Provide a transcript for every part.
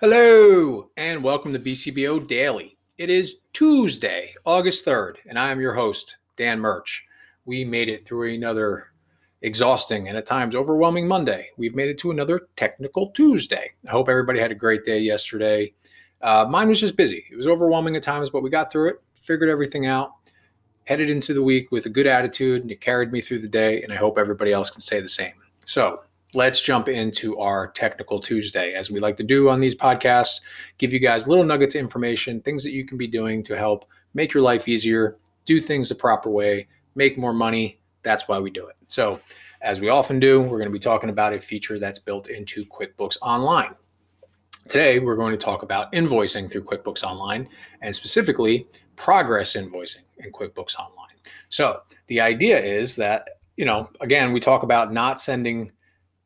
Hello, and welcome to BCBO Daily. It is Tuesday, August 3rd, and I am your host, Dan Murch. We made it through another exhausting and at times overwhelming Monday. We've made it to another technical Tuesday. I hope everybody had a great day yesterday. Uh, mine was just busy. It was overwhelming at times, but we got through it, figured everything out, headed into the week with a good attitude, and it carried me through the day, and I hope everybody else can say the same. So, let's jump into our technical Tuesday, as we like to do on these podcasts, give you guys little nuggets of information, things that you can be doing to help make your life easier, do things the proper way, make more money. That's why we do it. So, as we often do, we're going to be talking about a feature that's built into QuickBooks Online. Today, we're going to talk about invoicing through QuickBooks Online and specifically progress invoicing in QuickBooks Online. So, the idea is that, you know, again, we talk about not sending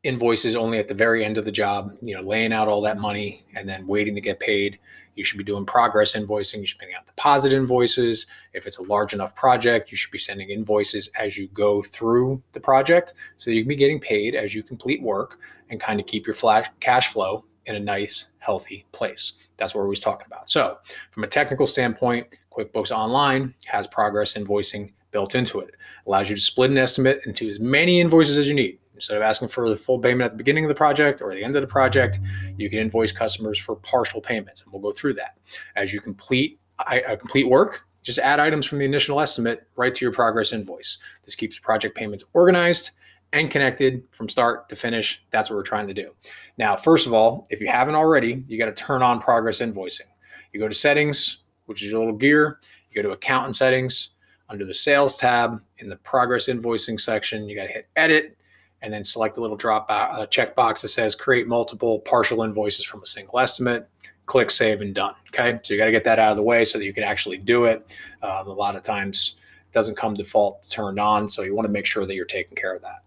invoices only at the very end of the job, you know, laying out all that money and then waiting to get paid. You should be doing progress invoicing. You should be sending out deposit invoices. If it's a large enough project, you should be sending invoices as you go through the project so you can be getting paid as you complete work and kind of keep your flash cash flow in a nice, healthy place. That's what we're always talking about. So, from a technical standpoint, QuickBooks Online has progress invoicing built into it. it allows you to split an estimate into as many invoices as you need. Instead of asking for the full payment at the beginning of the project or the end of the project, you can invoice customers for partial payments, and we'll go through that. As you complete a uh, complete work, just add items from the initial estimate right to your progress invoice. This keeps project payments organized and connected from start to finish. That's what we're trying to do. Now, first of all, if you haven't already, you got to turn on progress invoicing. You go to settings, which is your little gear, you go to account and settings. Under the sales tab in the progress invoicing section, you got to hit edit and then select the little drop uh, check box that says create multiple partial invoices from a single estimate. Click save and done. Okay, so you got to get that out of the way so that you can actually do it. Um, a lot of times it doesn't come default turned on, so you want to make sure that you're taking care of that.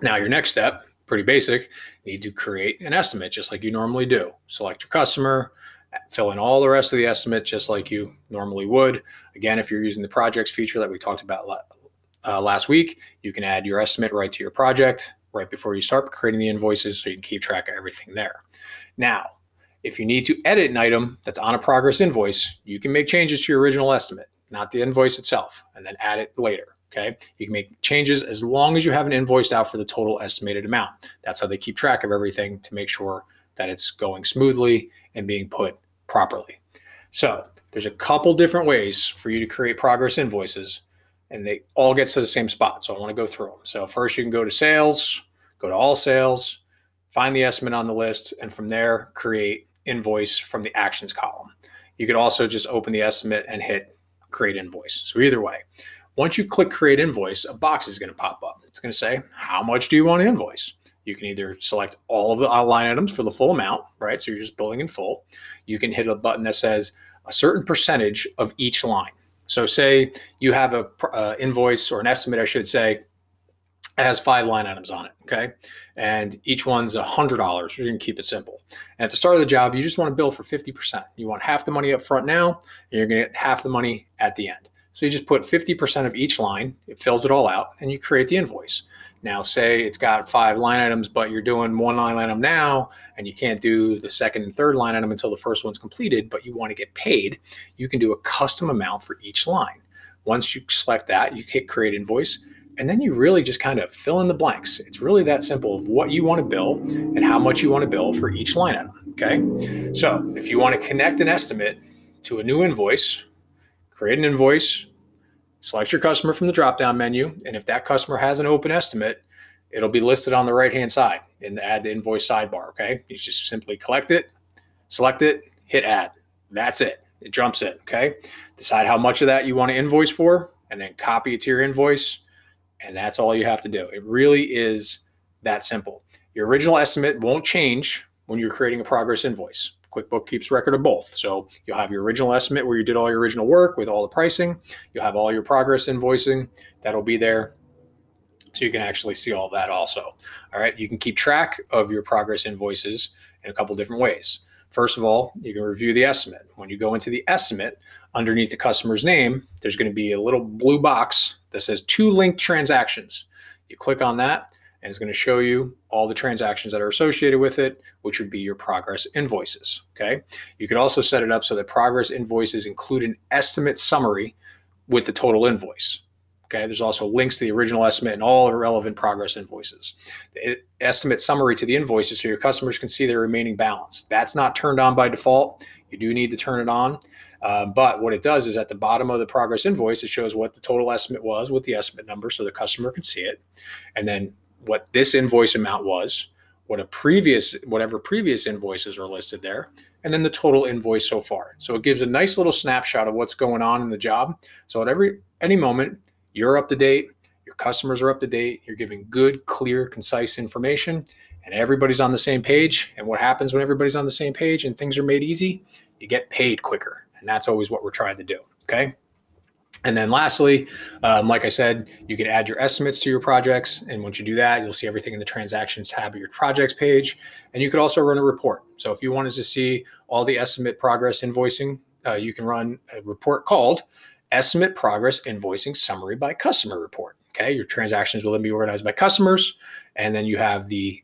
Now, your next step, pretty basic, you need to create an estimate just like you normally do. Select your customer, fill in all the rest of the estimate just like you normally would. Again, if you're using the projects feature that we talked about uh, last week. You can add your estimate right to your project right before you start creating the invoices so you can keep track of everything there. Now, if you need to edit an item that's on a progress invoice, you can make changes to your original estimate, not the invoice itself, and then add it later. Okay. You can make changes as long as you haven't invoiced out for the total estimated amount. That's how they keep track of everything to make sure that it's going smoothly and being put properly. So there's a couple different ways for you to create progress invoices and they all get to the same spot. So I want to go through them. So first you can go to sales, go to all sales, find the estimate on the list, and from there create invoice from the actions column. You could also just open the estimate and hit create invoice. So either way, once you click create invoice, a box is going to pop up. It's going to say, how much do you want to invoice? You can either select all of the line items for the full amount, right? So you're just billing in full. You can hit a button that says a certain percentage of each line. So say you have a uh, invoice or an estimate, I should say, it has five line items on it. Okay. And each one's a hundred dollars. You're gonna keep it simple. And at the start of the job, you just want to bill for 50%. You want half the money up front now, and you're gonna get half the money at the end. So you just put 50% of each line, it fills it all out, and you create the invoice. Now, say it's got five line items, but you're doing one line item now, and you can't do the second and third line item until the first one's completed, but you want to get paid, you can do a custom amount for each line. Once you select that, you hit create invoice, and then you really just kind of fill in the blanks. It's really that simple of what you want to bill and how much you want to bill for each line item. Okay. So if you want to connect an estimate to a new invoice, create an invoice, Select your customer from the drop down menu. And if that customer has an open estimate, it'll be listed on the right hand side in the add the invoice sidebar. Okay. You just simply collect it, select it, hit add. That's it. It jumps in. Okay. Decide how much of that you want to invoice for and then copy it to your invoice. And that's all you have to do. It really is that simple. Your original estimate won't change when you're creating a progress invoice. QuickBook keeps record of both. So you'll have your original estimate where you did all your original work with all the pricing. You'll have all your progress invoicing. That'll be there. So you can actually see all that also. All right. You can keep track of your progress invoices in a couple different ways. First of all, you can review the estimate. When you go into the estimate, underneath the customer's name, there's going to be a little blue box that says two linked transactions. You click on that, and it's going to show you all the transactions that are associated with it, which would be your progress invoices. Okay. You could also set it up so that progress invoices include an estimate summary with the total invoice. Okay. There's also links to the original estimate and all the relevant progress invoices. The estimate summary to the invoices so your customers can see their remaining balance. That's not turned on by default. You do need to turn it on. Uh, but what it does is at the bottom of the progress invoice, it shows what the total estimate was with the estimate number so the customer can see it. And then what this invoice amount was, what a previous, whatever previous invoices are listed there, and then the total invoice so far. So it gives a nice little snapshot of what's going on in the job. So at every any moment, you're up to date, your customers are up to date, you're giving good, clear, concise information, and everybody's on the same page. And what happens when everybody's on the same page and things are made easy? You get paid quicker. And that's always what we're trying to do. Okay. And then lastly, um, like I said, you can add your estimates to your projects. And once you do that, you'll see everything in the transactions tab of your projects page. And you could also run a report. So if you wanted to see all the estimate progress invoicing, uh, you can run a report called Estimate Progress Invoicing Summary by Customer Report. Okay, your transactions will then be organized by customers. And then you have the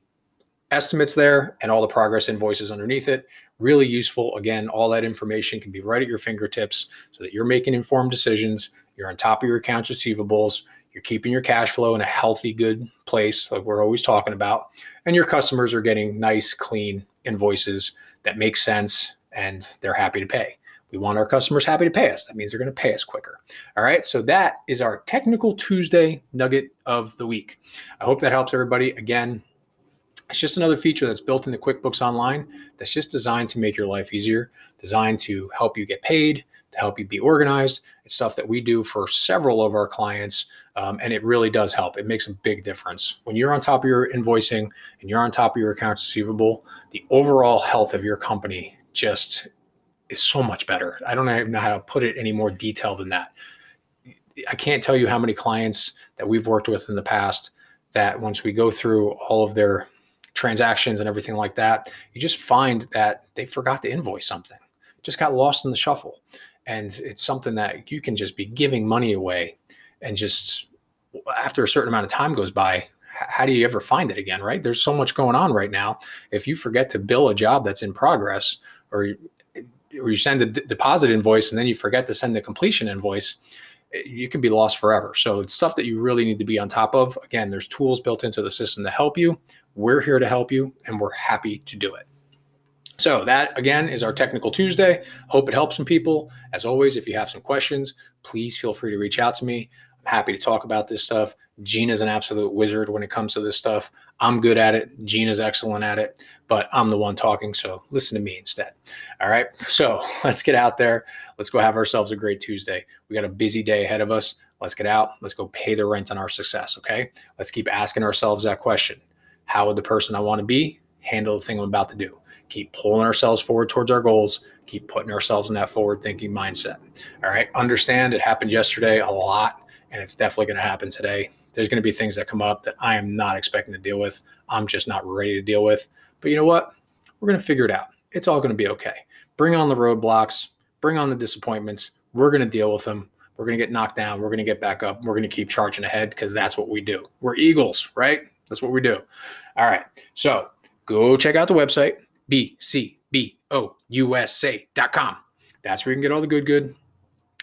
estimates there and all the progress invoices underneath it. Really useful. Again, all that information can be right at your fingertips so that you're making informed decisions. You're on top of your accounts receivables. You're keeping your cash flow in a healthy, good place, like we're always talking about. And your customers are getting nice, clean invoices that make sense and they're happy to pay. We want our customers happy to pay us. That means they're going to pay us quicker. All right. So that is our technical Tuesday nugget of the week. I hope that helps everybody. Again, it's just another feature that's built into QuickBooks Online that's just designed to make your life easier, designed to help you get paid, to help you be organized. It's stuff that we do for several of our clients, um, and it really does help. It makes a big difference. When you're on top of your invoicing and you're on top of your accounts receivable, the overall health of your company just is so much better. I don't even know how to put it any more detailed than that. I can't tell you how many clients that we've worked with in the past that once we go through all of their transactions and everything like that, you just find that they forgot to invoice something, just got lost in the shuffle. And it's something that you can just be giving money away and just after a certain amount of time goes by, how do you ever find it again, right? There's so much going on right now. If you forget to bill a job that's in progress or or you send a d- deposit invoice and then you forget to send the completion invoice, eh, you can be lost forever. So it's stuff that you really need to be on top of. Again, there's tools built into the system to help you. We're here to help you and we're happy to do it. So, that again is our Technical Tuesday. Hope it helps some people. As always, if you have some questions, please feel free to reach out to me. I'm happy to talk about this stuff. Gina's an absolute wizard when it comes to this stuff. I'm good at it. Gina's excellent at it, but I'm the one talking. So listen to me instead. All right. So let's get out there. Let's go have ourselves a great Tuesday. We got a busy day ahead of us. Let's get out. Let's go pay the rent on our success. Okay. Let's keep asking ourselves that question how would the person I want to be handle the thing I'm about to do? Keep pulling ourselves forward towards our goals. Keep putting ourselves in that forward thinking mindset. All right. Understand it happened yesterday a lot, and it's definitely going to happen today. There's going to be things that come up that I am not expecting to deal with. I'm just not ready to deal with. But you know what? We're going to figure it out. It's all going to be okay. Bring on the roadblocks, bring on the disappointments. We're going to deal with them. We're going to get knocked down. We're going to get back up. We're going to keep charging ahead because that's what we do. We're Eagles, right? That's what we do. All right. So go check out the website, bcbousa.com. That's where you can get all the good, good.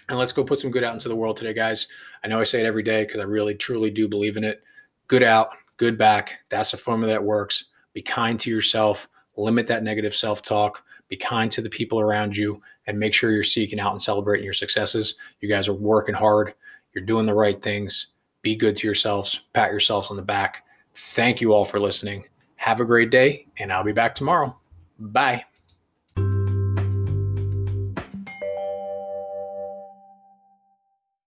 And let's go put some good out into the world today, guys. I know I say it every day because I really, truly do believe in it. Good out, good back. That's the formula that works. Be kind to yourself, limit that negative self talk, be kind to the people around you, and make sure you're seeking out and celebrating your successes. You guys are working hard, you're doing the right things. Be good to yourselves, pat yourselves on the back Thank you all for listening. Have a great day, and I'll be back tomorrow. Bye.